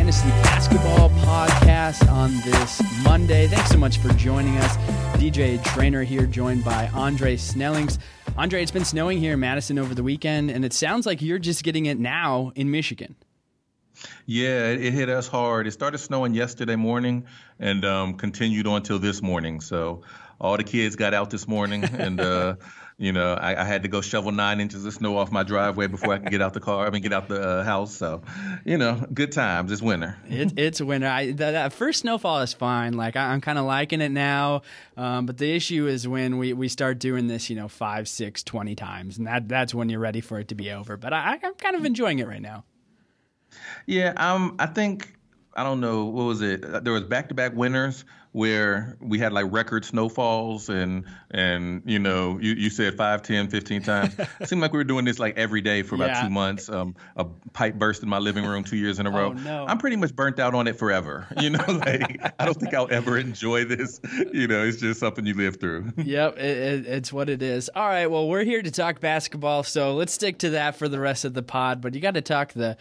Fantasy Basketball Podcast on this Monday. Thanks so much for joining us. DJ Trainor here, joined by Andre Snellings. Andre, it's been snowing here in Madison over the weekend, and it sounds like you're just getting it now in Michigan. Yeah, it, it hit us hard. It started snowing yesterday morning and um, continued on till this morning. So all the kids got out this morning, and uh, you know I, I, had to go shovel nine inches of snow off my driveway before I could get out the car. I mean, get out the uh, house. So, you know, good times. It's winter. It, it's winter. I, that first snowfall is fine. Like I, am kind of liking it now, um, but the issue is when we, we start doing this, you know, five, six, twenty times, and that that's when you're ready for it to be over. But I, I'm kind of enjoying it right now. Yeah, um, I think I don't know what was it. There was back to back winners where we had like record snowfalls and and you know you, you said 5 10 15 times. It seemed like we were doing this like every day for about yeah. two months. Um, a pipe burst in my living room two years in a row. oh, no. i'm pretty much burnt out on it forever. You know like i don't think i'll ever enjoy this. You know it's just something you live through. Yep it, it, it's what it is. All right well we're here to talk basketball so let's stick to that for the rest of the pod but you got to talk the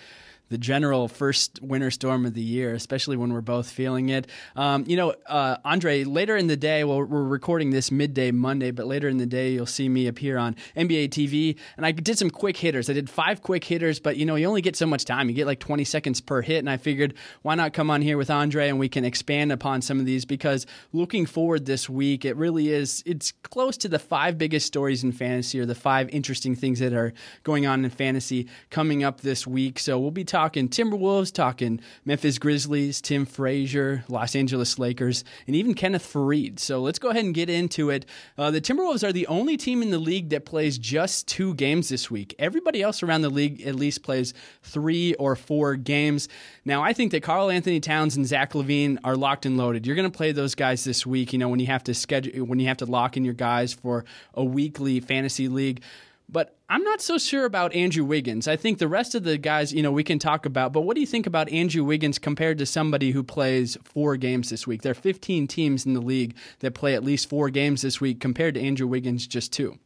the general first winter storm of the year, especially when we're both feeling it. Um, you know, uh, Andre, later in the day, well, we're recording this midday Monday, but later in the day, you'll see me appear on NBA TV. And I did some quick hitters. I did five quick hitters, but you know, you only get so much time. You get like 20 seconds per hit. And I figured, why not come on here with Andre and we can expand upon some of these because looking forward this week, it really is, it's close to the five biggest stories in fantasy or the five interesting things that are going on in fantasy coming up this week. So we'll be talking talking Timberwolves, talking Memphis Grizzlies, Tim Frazier, Los Angeles Lakers, and even Kenneth Faried. So let's go ahead and get into it. Uh, the Timberwolves are the only team in the league that plays just two games this week. Everybody else around the league at least plays three or four games. Now, I think that Karl-Anthony Towns and Zach LaVine are locked and loaded. You're going to play those guys this week. You know when you have to schedule when you have to lock in your guys for a weekly fantasy league. But I'm not so sure about Andrew Wiggins. I think the rest of the guys, you know, we can talk about. But what do you think about Andrew Wiggins compared to somebody who plays four games this week? There are 15 teams in the league that play at least four games this week compared to Andrew Wiggins just two.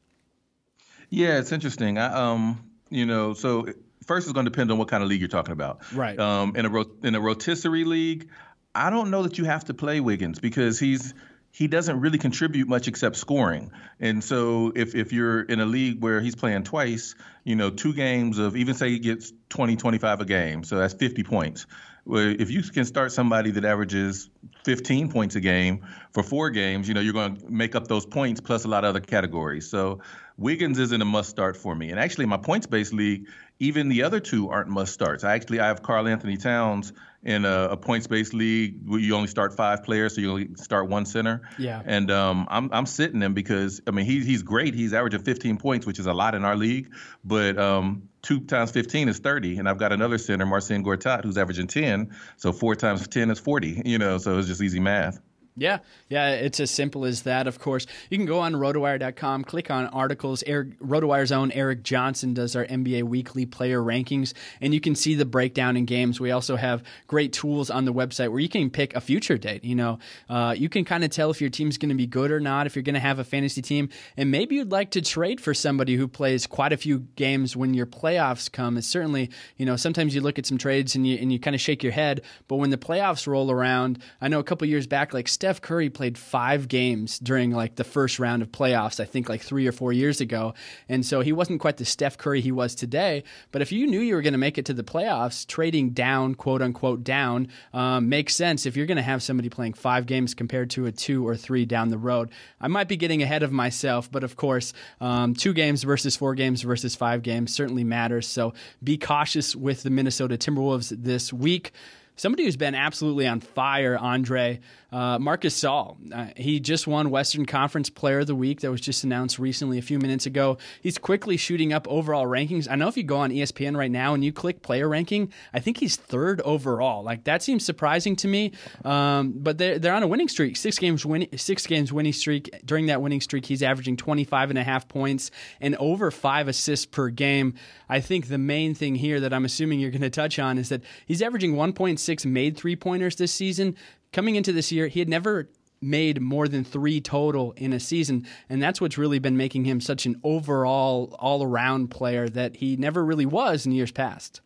Yeah, it's interesting. I, um, you know, so first it's going to depend on what kind of league you're talking about. Right. Um, in a in a rotisserie league, I don't know that you have to play Wiggins because he's he doesn't really contribute much except scoring. And so if, if you're in a league where he's playing twice, you know, two games of even say he gets 20, 25 a game, so that's 50 points. Well, if you can start somebody that averages 15 points a game for four games, you know, you're going to make up those points plus a lot of other categories. So Wiggins isn't a must start for me. And actually, my points based league, even the other two aren't must starts. I actually I have Karl-Anthony Towns in a, a points based league where you only start five players, so you only start one center. Yeah. And um, I'm I'm sitting him because I mean he's he's great. He's averaging 15 points, which is a lot in our league. But um, two times 15 is 30, and I've got another center, Marcin Gortat, who's averaging 10. So four times 10 is 40. You know, so it's just easy math. Yeah, yeah, it's as simple as that. Of course, you can go on rotowire.com, click on articles. Eric, RotoWire's own Eric Johnson does our NBA weekly player rankings, and you can see the breakdown in games. We also have great tools on the website where you can pick a future date. You know, uh, you can kind of tell if your team's going to be good or not, if you're going to have a fantasy team, and maybe you'd like to trade for somebody who plays quite a few games when your playoffs come. It's certainly, you know, sometimes you look at some trades and you and you kind of shake your head, but when the playoffs roll around, I know a couple years back, like Steph Curry played five games during like the first round of playoffs, I think like three or four years ago. And so he wasn't quite the Steph Curry he was today. But if you knew you were going to make it to the playoffs, trading down, quote unquote, down, um, makes sense if you're going to have somebody playing five games compared to a two or three down the road. I might be getting ahead of myself, but of course, um, two games versus four games versus five games certainly matters. So be cautious with the Minnesota Timberwolves this week. Somebody who's been absolutely on fire, Andre, uh, Marc Gasol. Uh, he just won Western Conference Player of the Week that was just announced recently a few minutes ago. He's quickly shooting up overall rankings. I know if you go on ESPN right now and you click player ranking, I think he's third overall. Like that seems surprising to me. Um, but they're, they're on a winning streak, six games winning, six games winning streak. During that winning streak, he's averaging 25 and a half points and over five assists per game. I think the main thing here that I'm assuming you're going to touch on is that he's averaging 1.6 made three pointers this season. Coming into this year, he had never made more than three total in a season. And that's what's really been making him such an overall, all around player that he never really was in years past.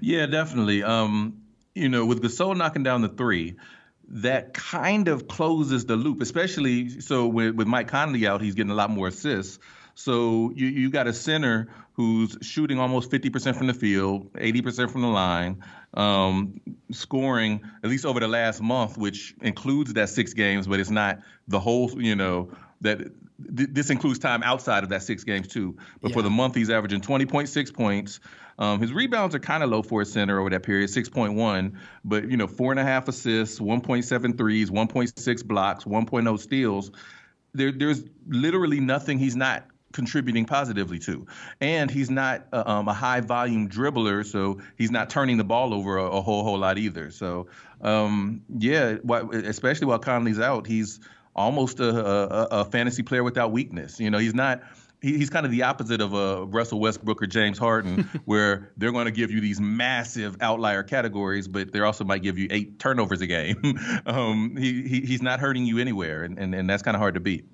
Yeah, definitely. Um, you know, with Gasol knocking down the three, that kind of closes the loop, especially so with, with Mike Conley out, he's getting a lot more assists. So you, you got a center who's shooting almost 50% from the field, 80% from the line, um, scoring at least over the last month, which includes that six games, but it's not the whole, you know, that th- this includes time outside of that six games too. But yeah. for the month, he's averaging 20.6 points. Um, his rebounds are kind of low for a center over that period, 6.1, but you know, four and a half assists, 1.7 threes, 1.6 blocks, 1.0 steals. There, there's literally nothing he's not contributing positively to. And he's not uh, um, a high volume dribbler, so he's not turning the ball over a, a whole whole lot either. So um, yeah, especially while Conley's out, he's almost a, a, a fantasy player without weakness. You know, he's not he's kind of the opposite of a uh, Russell Westbrook or James Harden, where they're going to give you these massive outlier categories, but they also might give you eight turnovers a game. um, he, he, he's not hurting you anywhere, and, and, and that's kind of hard to beat.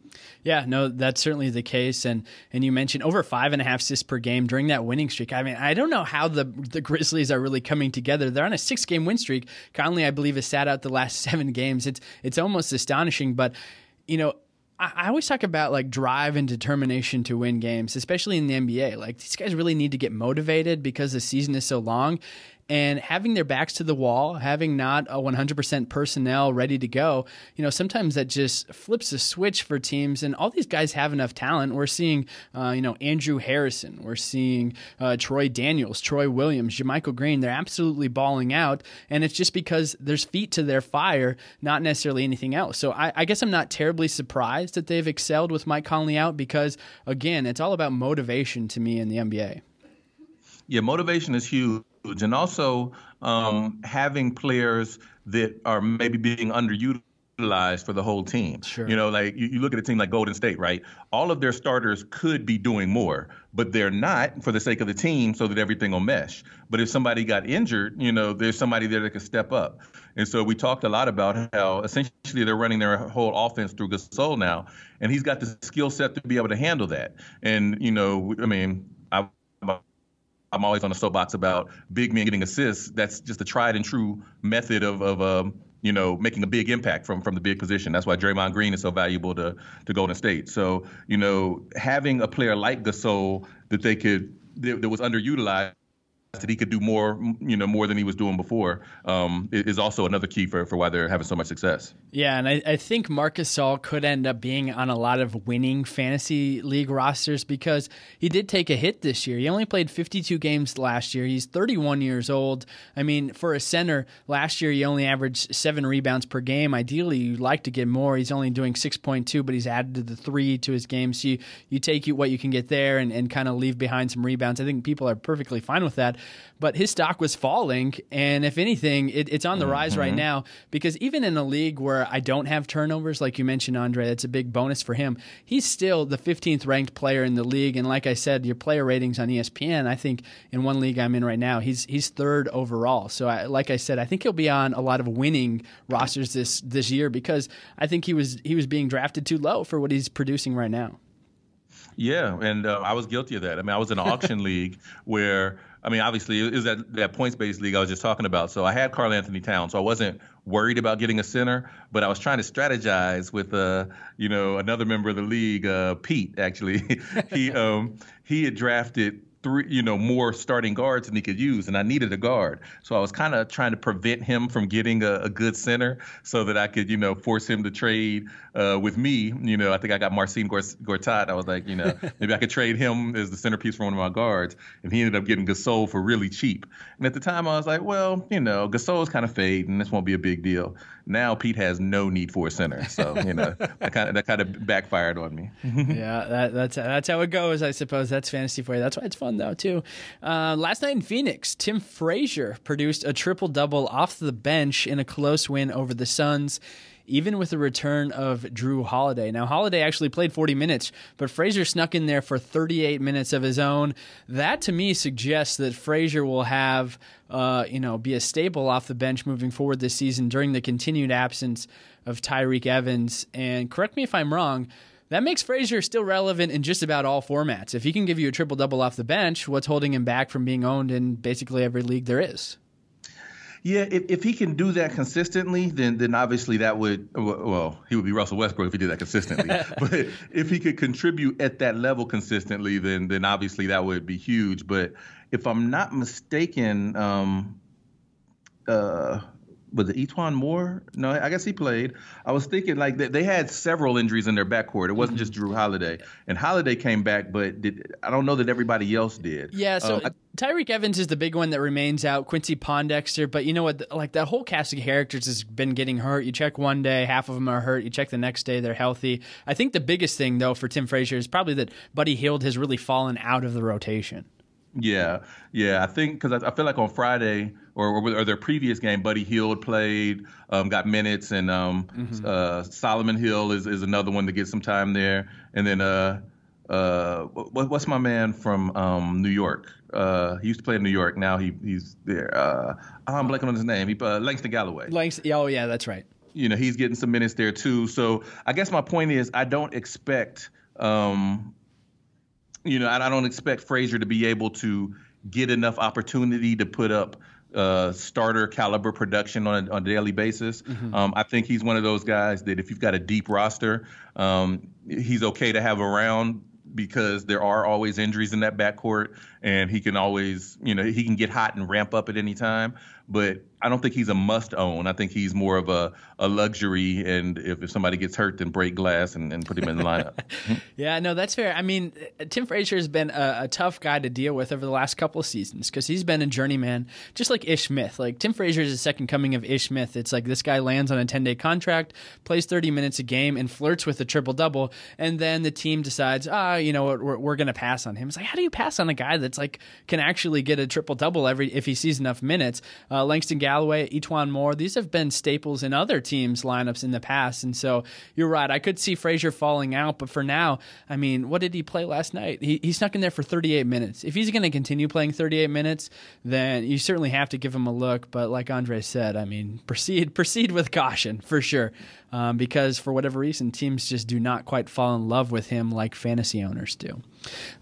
Yeah, no, that's certainly the case. And and you mentioned over five and a half assists per game during that winning streak. I mean, I don't know how the the Grizzlies are really coming together. They're on a six game win streak. Conley, I believe, has sat out the last seven games. It's it's almost astonishing, but you know, I always talk about like drive and determination to win games, especially in the NBA. Like these guys really need to get motivated because the season is so long and having their backs to the wall, having not a 100% personnel ready to go, you know, sometimes that just flips a switch for teams. And all these guys have enough talent. We're seeing, uh, you know, Andrew Harrison, we're seeing uh, Troy Daniels, Troy Williams, JaMychal Green. They're absolutely balling out, and it's just because there's feet to their fire, not necessarily anything else. So I, I guess I'm not terribly surprised that they've excelled with Mike Conley out because, again, it's all about motivation to me in the NBA. Yeah, motivation is huge and also um, having players that are maybe being underutilized for the whole team. Sure. You know, like you, you, look at a team like Golden State, right? All of their starters could be doing more, but they're not for the sake of the team so that everything will mesh. But if somebody got injured, you know, there's somebody there that can step up. And so we talked a lot about how essentially they're running their whole offense through Gasol now, and he's got the skill set to be able to handle that. And, you know, I mean, I I'm always on the soapbox about big men getting assists. That's just a tried and true method of of um, you know making a big impact from from the big position. That's why Draymond Green is so valuable to to Golden State. So you know having a player like Gasol that they could that, that was underutilized that he could do more, you know, more than he was doing before, um, is also another key for, for why they're having so much success. Yeah, and I, I think Marcus Gasol could end up being on a lot of winning fantasy league rosters because he did take a hit this year. He only played 52 games last year. He's 31 years old. I mean, for a center, last year he only averaged seven rebounds per game. Ideally, you'd like to get more. He's only doing 6.2, but he's added to the three to his game. So you, you take what you can get there and, and kind of leave behind some rebounds. I think people are perfectly fine with that but his stock was falling. And if anything, it, it's on the mm-hmm. rise right now because even in a league where I don't have turnovers, like you mentioned, Andre, that's a big bonus for him. He's still the 15th ranked player in the league. And like I said, your player ratings on ESPN, I think in one league I'm in right now, he's he's third overall. So I, like I said, I think he'll be on a lot of winning rosters this this year because I think he was he was being drafted too low for what he's producing right now. Yeah, and uh, I was guilty of that. I mean, I was in an auction league where I mean, obviously, it was that, that points based league I was just talking about. So I had Karl-Anthony Towns, so I wasn't worried about getting a center, but I was trying to strategize with, uh, you know, another member of the league, uh, Pete. Actually, he um, he had drafted three, you know, more starting guards than he could use, and I needed a guard. So I was kind of trying to prevent him from getting a, a, good center, so that I could, you know, force him to trade uh, with me. You know, I think I got Marcin Gortat. I was like, you know, maybe I could trade him as the centerpiece for one of my guards, and he ended up getting Gasol for really cheap. And at the time, I was like, well, you know, Gasol's kind of fading. This won't be a big deal. Now Pete has no need for a center, so you know that kind of that kind of backfired on me. yeah, that, that's that's how it goes, I suppose. That's fantasy for you. That's why it's fun though too. Uh, last night in Phoenix, Tim Frazier produced a triple double off the bench in a close win over the Suns even with the return of Jrue Holiday. Now, Holiday actually played 40 minutes, but Frazier snuck in there for 38 minutes of his own. That to me suggests that Frazier will have, uh, you know, be a staple off the bench moving forward this season during the continued absence of Tyreke Evans. And correct me if I'm wrong. That makes Frazier still relevant in just about all formats. If he can give you a triple double off the bench, what's holding him back from being owned in basically every league there is? Yeah, if, if he can do that consistently, then then obviously that would well he would be Russell Westbrook if he did that consistently. but if he could contribute at that level consistently, then then obviously that would be huge. But if I'm not mistaken, um, uh, was it E'Twaun Moore? No, I guess he played. I was thinking like they, they had several injuries in their backcourt. It wasn't just Jrue Holiday, and Holiday came back, but did, I don't know that everybody else did. Yeah, so um, Tyreke Evans is the big one that remains out. Quincy Pondexter, but you know what? Like that whole cast of characters has been getting hurt. You check one day, half of them are hurt. You check the next day, they're healthy. I think the biggest thing though for Tim Frazier is probably that Buddy Hield has really fallen out of the rotation. Yeah, yeah. I think because I, I, feel like on Friday or, or, their previous game, Buddy Hield played, um, got minutes, and um, mm-hmm. uh, Solomon Hill is, is another one to get some time there. And then uh, uh, what, what's my man from um, New York? Uh, he used to play in New York. Now he he's there. Uh, I'm blanking on his name. He uh, Langston Galloway. Langston. Oh yeah, that's right. You know he's getting some minutes there too. So I guess my point is I don't expect. Um, you know, I, I don't expect Frazier to be able to get enough opportunity to put up uh, starter caliber production on a, on a daily basis. Mm-hmm. Um, I think he's one of those guys that if you've got a deep roster, um, he's okay to have around because there are always injuries in that backcourt, and he can always, you know, he can get hot and ramp up at any time. But I don't think he's a must own. I think he's more of a, a luxury. And if, if somebody gets hurt, then break glass and, and put him in the lineup. yeah, no, that's fair. I mean, Tim Frazier has been a, a tough guy to deal with over the last couple of seasons because he's been a journeyman, just like Ish Smith. Like Tim Frazier is a second coming of Ish Smith. It's like this guy lands on a 10 day contract, plays 30 minutes a game, and flirts with a triple double. And then the team decides, ah, you know what, we're, we're going to pass on him. It's like, how do you pass on a guy that's like can actually get a triple double every if he sees enough minutes? Uh, uh, Langston Galloway, E'Twaun Moore. These have been staples in other teams' lineups in the past, and so you're right. I could see Frazier falling out, but for now, I mean, what did he play last night? He, he snuck in there for 38 minutes. If he's going to continue playing 38 minutes, then you certainly have to give him a look. But like Andre said, I mean, proceed proceed with caution for sure, um, because for whatever reason, teams just do not quite fall in love with him like fantasy owners do.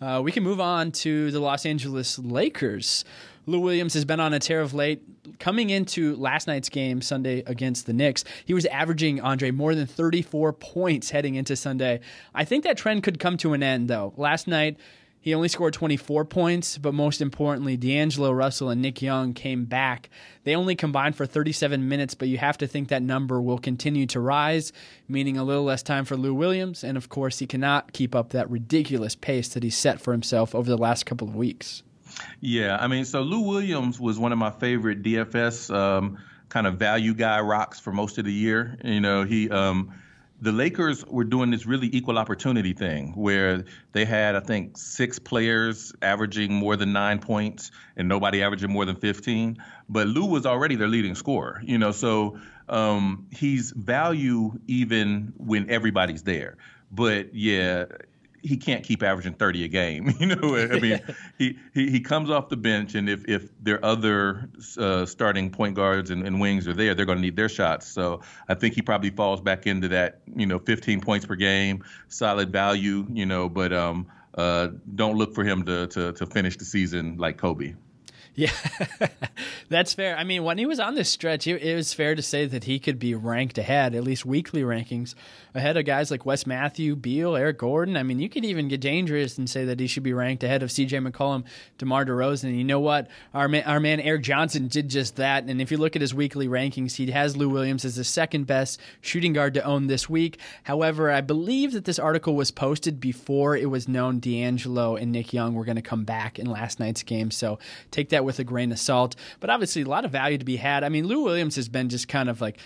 Uh, we can move on to the Los Angeles Lakers. Lou Williams has been on a tear of late. Coming into last night's game Sunday against the Knicks, he was averaging Andre more than 34 points heading into Sunday. I think that trend could come to an end though. Last night he only scored 24 points, but most importantly, D'Angelo Russell and Nick Young came back. They only combined for 37 minutes, but you have to think that number will continue to rise, meaning a little less time for Lou Williams. And of course, he cannot keep up that ridiculous pace that he's set for himself over the last couple of weeks. Yeah, I mean, so Lou Williams was one of my favorite DFS um, kind of value guy rocks for most of the year. You know, he. Um, the Lakers were doing this really equal opportunity thing where they had, I think, six players averaging more than nine points and nobody averaging more than 15. But Lou was already their leading scorer, you know, so um, he's value even when everybody's there. But yeah, he can't keep averaging 30 a game. You know, I mean, he, he, he comes off the bench, and if, if their other uh, starting point guards and, and, wings are there, they're going to need their shots. So I think he probably falls back into that, you know, 15 points per game, solid value, you know, but um, uh, don't look for him to, to, to finish the season like Kobe. Yeah, that's fair. I mean, when he was on this stretch, it, it, was fair to say that he could be ranked ahead, at least weekly rankings, ahead of guys like Wes Matthew, Beal, Eric Gordon. I mean, you could even get dangerous and say that he should be ranked ahead of C.J. McCollum, DeMar DeRozan. And you know what? Our our man Eric Johnson did just that. And if you look at his weekly rankings, he has Lou Williams as the second best shooting guard to own this week. However, I believe that this article was posted before it was known D'Angelo and Nick Young were going to come back in last night's game. So take that with a grain of salt. But obviously, a lot of value to be had. I mean, Lou Williams has been just kind of like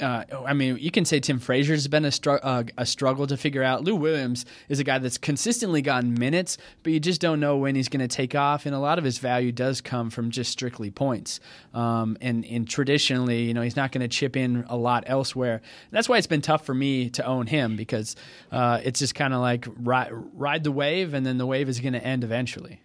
uh, I mean, you can say Tim Frazier's been a, str- uh, a struggle to figure out. Lou Williams is a guy that's consistently gotten minutes, but you just don't know when he's going to take off. And a lot of his value does come from just strictly points. Um, and, and traditionally, you know, he's not going to chip in a lot elsewhere. And that's why it's been tough for me to own him because uh, it's just kind of like ride, ride the wave, and then the wave is going to end eventually.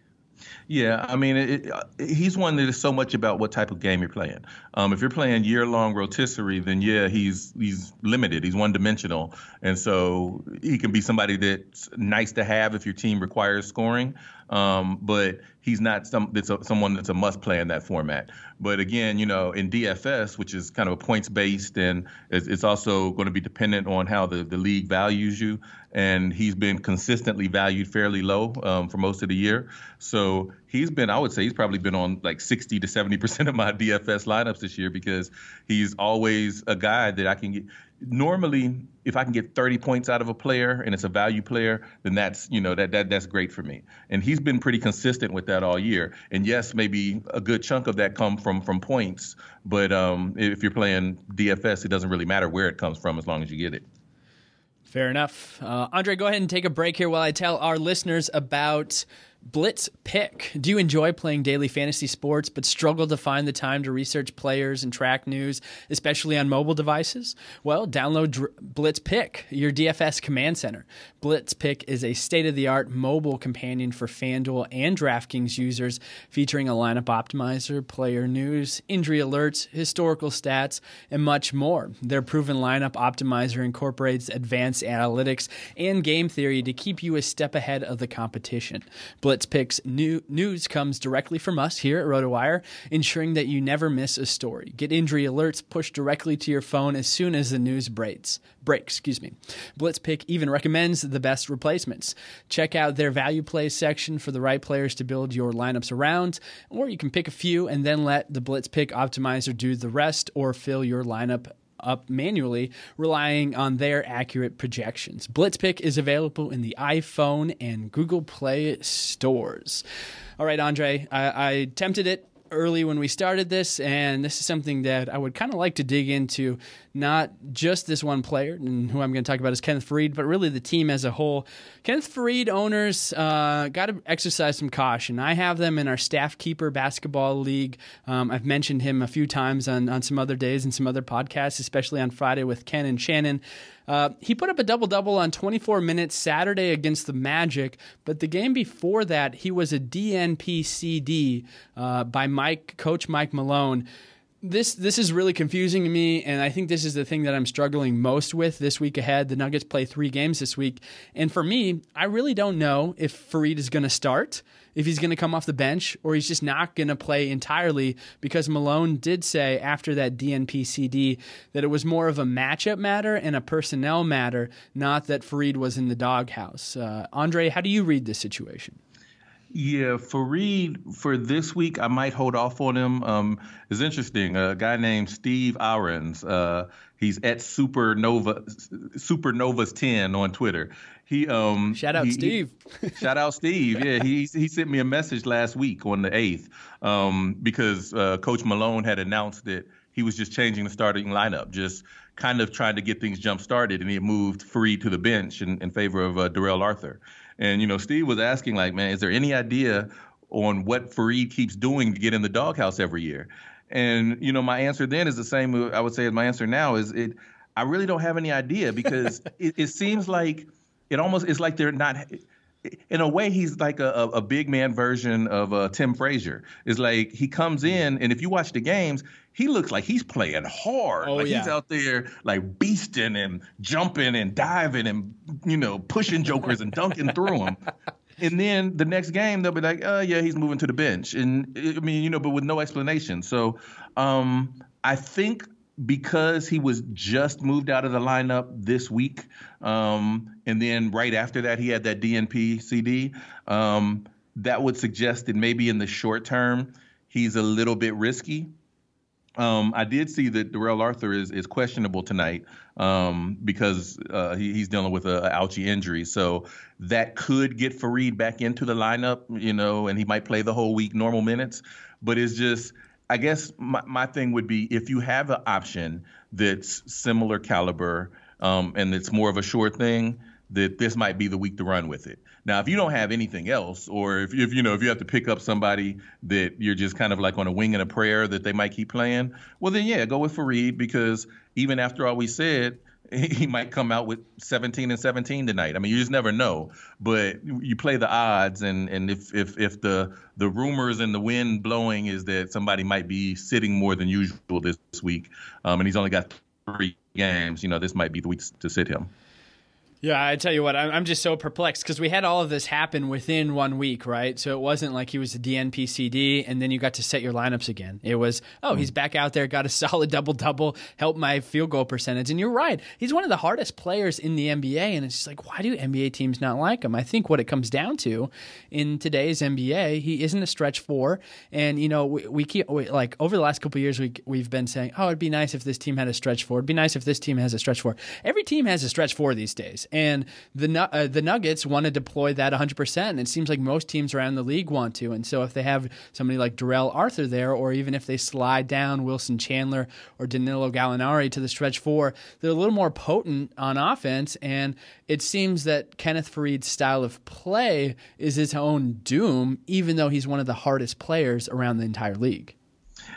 Yeah, I mean, it, it, he's one that is so much about what type of game you're playing. Um, if you're playing year-long rotisserie, then yeah, he's he's limited. He's one-dimensional, and so he can be somebody that's nice to have if your team requires scoring. Um, but he's not some that's a, someone that's a must play in that format. But again, you know, in DFS, which is kind of a points based, and it's, it's also going to be dependent on how the, the league values you. And he's been consistently valued fairly low um, for most of the year. So he's been, I would say, he's probably been on like 60 to 70 percent of my DFS lineups this year because he's always a guy that I can get normally if I can get 30 points out of a player and it's a value player, then that's you know that that that's great for me. And he's been pretty consistent with that all year. And yes, maybe a good chunk of that come from from points, but um, if you're playing DFS, it doesn't really matter where it comes from as long as you get it. Fair enough. Uh, Andre, go ahead and take a break here while I tell our listeners about Blitz Pick. Do you enjoy playing daily fantasy sports but struggle to find the time to research players and track news, especially on mobile devices? Well, download Dr- Blitz Pick, your DFS command center. Blitz Pick is a state of the art mobile companion for FanDuel and DraftKings users, featuring a lineup optimizer, player news, injury alerts, historical stats, and much more. Their proven lineup optimizer incorporates advanced analytics and game theory to keep you a step ahead of the competition. Blitz Blitz Picks new news comes directly from us here at RotoWire, ensuring that you never miss a story. Get injury alerts pushed directly to your phone as soon as the news breaks. Break, excuse me. Blitz Pick even recommends the best replacements. Check out their value plays section for the right players to build your lineups around, or you can pick a few and then let the Blitz Pick optimizer do the rest or fill your lineup up manually, relying on their accurate projections. Blitzpick is available in the iPhone and Google Play stores. All right, Andre, I, I tempted it early when we started this, and this is something that I would kind of like to dig into, not just this one player, and who I'm going to talk about is Kenneth Faried, but really the team as a whole. Kenneth Faried owners uh, got to exercise some caution. I have them in our staff keeper basketball league. Um, I've mentioned him a few times on, on some other days and some other podcasts, especially on Friday with Ken and Shannon. Uh, he put up a double double on 24 minutes Saturday against the Magic, but the game before that, he was a DNP uh, by Mike, Coach Mike Malone this this is really confusing to me, and I think this is the thing that I'm struggling most with this week ahead. The Nuggets play three games this week, and for me, I really don't know if Faried is going to start, if he's going to come off the bench, or he's just not going to play entirely. Because Malone did say after that DNP CD that it was more of a matchup matter and a personnel matter, not that Faried was in the doghouse. Uh, Andre, how do you read this situation? Yeah, Faried for this week, I might hold off on him. Um, it's interesting. A guy named Steve Ahrens. Uh, he's at Supernova Supernovas ten on Twitter. He um shout out he, Steve. He, shout out Steve. Yeah, he he sent me a message last week on the eighth um, because uh, Coach Malone had announced that he was just changing the starting lineup, just kind of trying to get things jump started, and he moved Faried to the bench in, in favor of uh, Darrell Arthur. And you know, Steve was asking like, man, is there any idea on what Faried keeps doing to get in the doghouse every year? And you know, my answer then is the same. I would say as my answer now is it. I really don't have any idea because it, it seems like it almost is like they're not in a way, he's like a, a, big man version of uh, Tim Frazier. It's like he comes in, and if you watch the games, he looks like he's playing hard. Oh, like yeah. he's out there like beasting and jumping and diving and you know pushing jokers and dunking through them. And then the next game they'll be like, "Oh yeah, he's moving to the bench," and I mean, you know, but with no explanation. So um, I think because he was just moved out of the lineup this week, um, and then right after that he had that DNP CD. Um, that would suggest that maybe in the short term he's a little bit risky. Um, I did see that Darrell Arthur is is questionable tonight um, because uh, he, he's dealing with a, a ouchie injury, so that could get Faried back into the lineup, you know, and he might play the whole week normal minutes. But it's just, I guess my, my thing would be if you have an option that's similar caliber um, and it's more of a sure thing, that this might be the week to run with it. Now, if you don't have anything else, or if, if you know if you have to pick up somebody that you're just kind of like on a wing and a prayer that they might keep playing, well then yeah, go with Faried because even after all we said, he might come out with 17 and 17 tonight. I mean, you just never know. But you play the odds, and and if if if the the rumors and the wind blowing is that somebody might be sitting more than usual this week, um, and he's only got three games, you know, this might be the week to sit him. Yeah, I tell you what, I'm, I'm just so perplexed because we had all of this happen within one week, right? So it wasn't like he was a DNP CD and then you got to set your lineups again. It was, oh, he's hmm. back out there, got a solid double double, helped my field goal percentage. And you're right, he's one of the hardest players in the NBA. And it's just like, why do NBA teams not like him? I think what it comes down to in today's NBA, he isn't a stretch four. And, you know, we, we keep, we, like, over the last couple years, we, we've been saying, oh, it'd be nice if this team had a stretch four. It'd be nice if this team has a stretch four. Every team has a stretch four these days and the uh, the Nuggets want to deploy that 100%. And it seems like most teams around the league want to. And so if they have somebody like Darrell Arthur there, or even if they slide down Wilson Chandler or Danilo Gallinari to the stretch four, they're a little more potent on offense. And it seems that Kenneth Faried's style of play is his own doom, even though he's one of the hardest players around the entire league.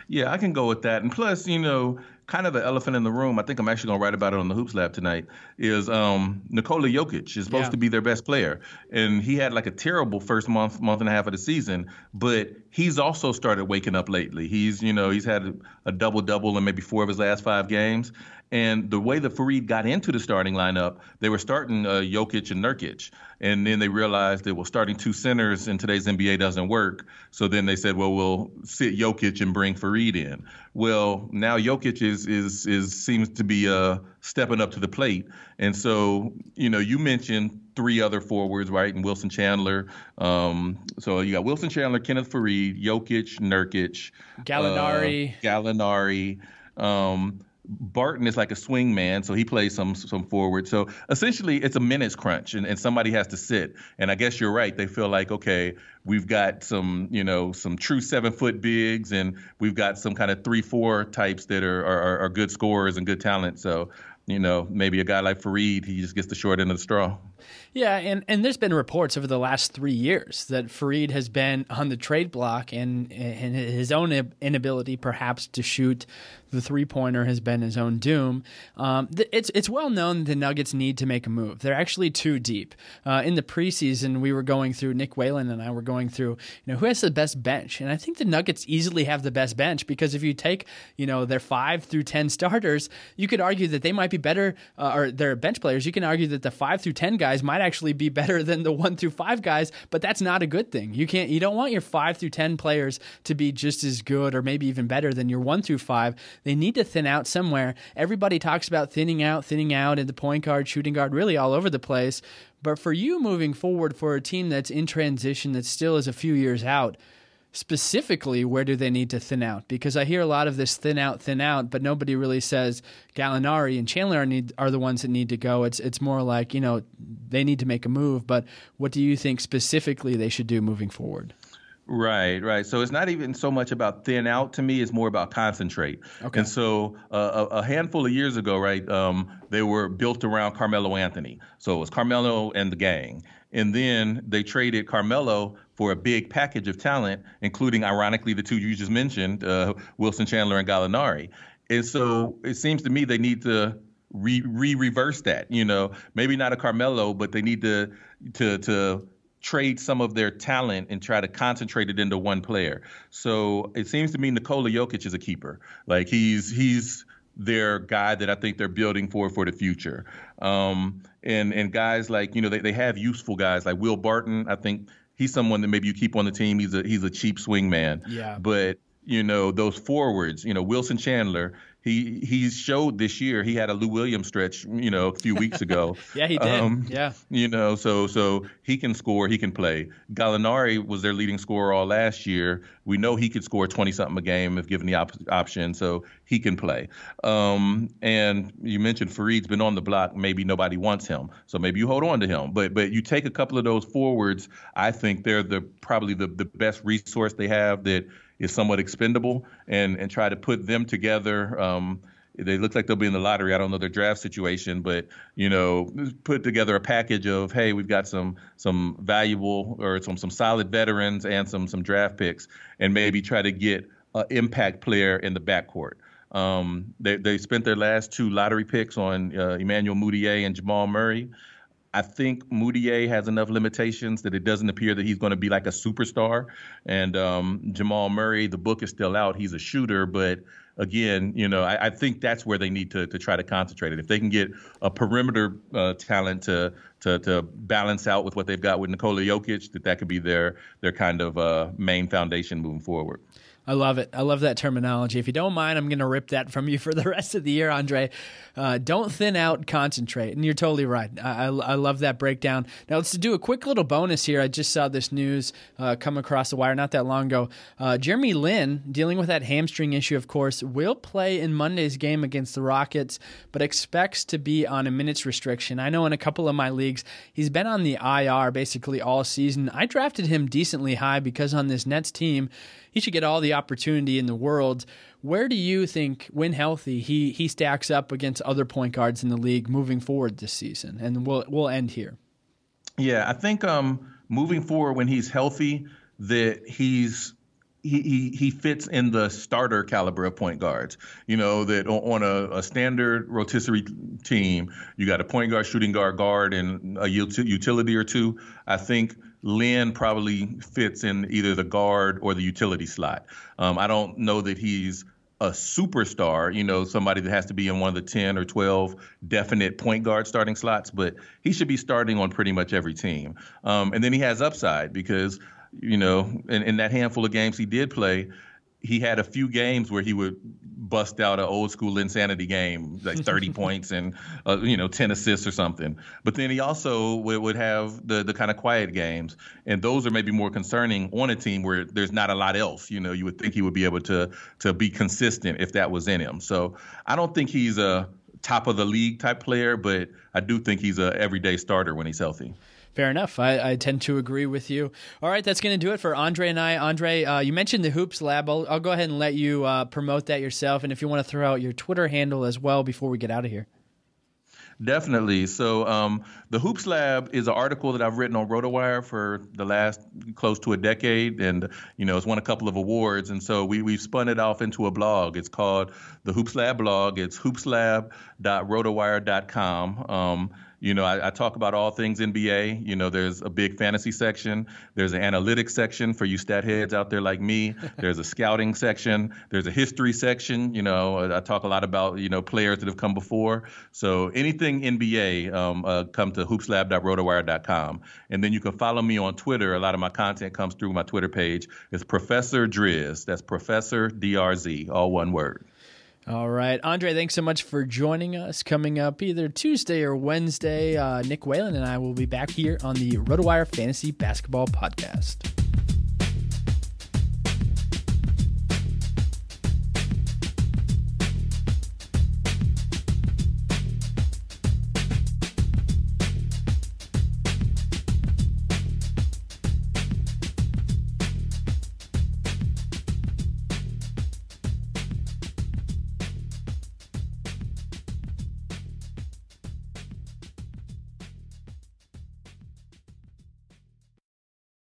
Yeah, I can go with that. And plus, you know, kind of the elephant in the room. I think I'm actually going to write about it on the Hoops Lab tonight. Is um, Nikola Jokic is supposed yeah. to be their best player, and he had like a terrible first month, month and a half of the season. But he's also started waking up lately. He's you know he's had a, a double double in maybe four of his last five games. And the way the Faried got into the starting lineup, they were starting uh, Jokic and Nurkic. And then they realized that, well, starting two centers in today's NBA doesn't work. So then they said, well, we'll sit Jokic and bring Faried in. Well, now Jokic is, is, is seems to be uh, stepping up to the plate. And so, you know, you mentioned three other forwards, right? And Wilson Chandler. Um, so you got Wilson Chandler, Kenneth Faried, Jokic, Nurkic, Gallinari. Uh, Gallinari. Um, Barton is like a swing man, so he plays some some forward. So essentially, it's a minutes crunch, and, and somebody has to sit. And I guess you're right. They feel like okay, we've got some you know some true seven foot bigs, and we've got some kind of three four types that are, are are good scorers and good talent. So you know maybe a guy like Faried, he just gets the short end of the straw. Yeah, and, and there's been reports over the last three years that Faried has been on the trade block and, and his own inability perhaps to shoot the three pointer has been his own doom. Um, it's it's well known the Nuggets need to make a move. They're actually too deep. Uh, in the preseason, we were going through Nick Whalen and I were going through you know who has the best bench, and I think the Nuggets easily have the best bench because if you take you know their five through ten starters, you could argue that they might be better, uh, or their bench players. You can argue that the five through ten guys might actually be better than the one through five guys, but that's not a good thing. You can't you don't want your five through ten players to be just as good or maybe even better than your one through five. They need to thin out somewhere. Everybody talks about thinning out, thinning out in the point guard, shooting guard, really all over the place. But for you moving forward for a team that's in transition that still is a few years out, specifically where do they need to thin out? Because I hear a lot of this thin out, thin out, but nobody really says Gallinari and Chandler are, need, are the ones that need to go. It's it's more like you know they need to make a move. But what do you think specifically they should do moving forward? Right, right. So it's not even so much about thin out to me; it's more about concentrate. Okay. And so uh, a, a, handful of years ago, right, um, they were built around Carmelo Anthony. So it was Carmelo and the gang, and then they traded Carmelo for a big package of talent, including, ironically, the two you just mentioned, uh, Wilson Chandler and Gallinari. And so it seems to me they need to re reverse that. You know, maybe not a Carmelo, but they need to to to trade some of their talent and try to concentrate it into one player. So it seems to me Nikola Jokic is a keeper. Like he's he's their guy that I think they're building for for the future. Um, and and guys like you know they, they have useful guys like Will Barton. I think he's someone that maybe you keep on the team. He's a he's a cheap swing man. Yeah. But you know those forwards. You know Wilson Chandler he he showed this year he had a Lou Williams stretch, you know, a few weeks ago. yeah, he did. Um, yeah. You know, so so he can score, he can play. Gallinari was their leading scorer all last year. We know he could score 20 something a game if given the op- option, so he can play. Um, and you mentioned Faried's been on the block. Maybe nobody wants him, so maybe you hold on to him. But but you take a couple of those forwards. I think they're the probably the the best resource they have that is somewhat expendable and and try to put them together. Um, they look like they'll be in the lottery. I don't know their draft situation, but you know, put together a package of hey, we've got some some valuable or some some solid veterans and some some draft picks, and maybe try to get an impact player in the backcourt. Um, they they spent their last two lottery picks on uh, Emmanuel Mudiay and Jamal Murray. I think Mudiay has enough limitations that it doesn't appear that he's going to be like a superstar. And um, Jamal Murray, the book is still out. He's a shooter, but again, you know, I, I, think that's where they need to, to try to concentrate it. If they can get a perimeter uh, talent to, to to balance out with what they've got with Nikola Jokic, that that could be their their kind of uh, main foundation moving forward. I love it. I love that terminology. If you don't mind, I'm going to rip that from you for the rest of the year, Andre. Uh, don't thin out, concentrate. And you're totally right. I, I, I, love that breakdown. Now, let's do a quick little bonus here. I just saw this news uh, come across the wire not that long ago. Uh, Jeremy Lin, dealing with that hamstring issue, of course, will play in Monday's game against the Rockets, but expects to be on a minutes restriction. I know in a couple of my leagues, he's been on the IR basically all season. I drafted him decently high because on this Nets team, he should get all the opportunity in the world. Where do you think, when healthy, he he stacks up against other point guards in the league moving forward this season? And we'll we'll end here. Yeah, I think um, moving forward when he's healthy, that he's he, he, he fits in the starter caliber of point guards. You know that on a, a, standard rotisserie team, you got a point guard, shooting guard, guard, and a utility or two. I think Lin probably fits in either the guard or the utility slot. Um, I don't know that he's a superstar, you know, somebody that has to be in one of the 10 or 12 definite point guard starting slots, but he should be starting on pretty much every team. Um, and then he has upside because, you know, in, in that handful of games he did play, he had a few games where he would bust out an old school insanity game, like 30 points and uh, you know 10 assists or something. But then he also would, would have the the kind of quiet games, and those are maybe more concerning on a team where there's not a lot else. You know, you would think he would be able to to be consistent if that was in him. So I don't think he's a top of the league type player, but I do think he's a everyday starter when he's healthy. Fair enough. I, I, tend to agree with you. All right, that's going to do it for Andre and I. Andre, uh, you mentioned the Hoops Lab. I'll, I'll go ahead and let you uh, promote that yourself. And if you want to throw out your Twitter handle as well before we get out of here. Definitely. So, um, the Hoops Lab is an article that I've written on RotoWire for the last close to a decade, and you know, it's won a couple of awards. And so we we've spun it off into a blog. It's called the Hoops Lab blog. It's hoopslab.rotowire.com. Um, you know, I, I, talk about all things NBA. You know, there's a big fantasy section. There's an analytics section for you stat heads out there like me. There's a scouting section. There's a history section. You know, I talk a lot about you know players that have come before. So anything NBA, um, uh, come to hoopslab.rotowire.com, and then you can follow me on Twitter. A lot of my content comes through my Twitter page. It's Professor Driz. That's Professor D R Z, all one word. All right. Andre, thanks so much for joining us. Coming up either Tuesday or Wednesday, uh, Nick Whalen and I will be back here on the RotoWire Fantasy Basketball Podcast.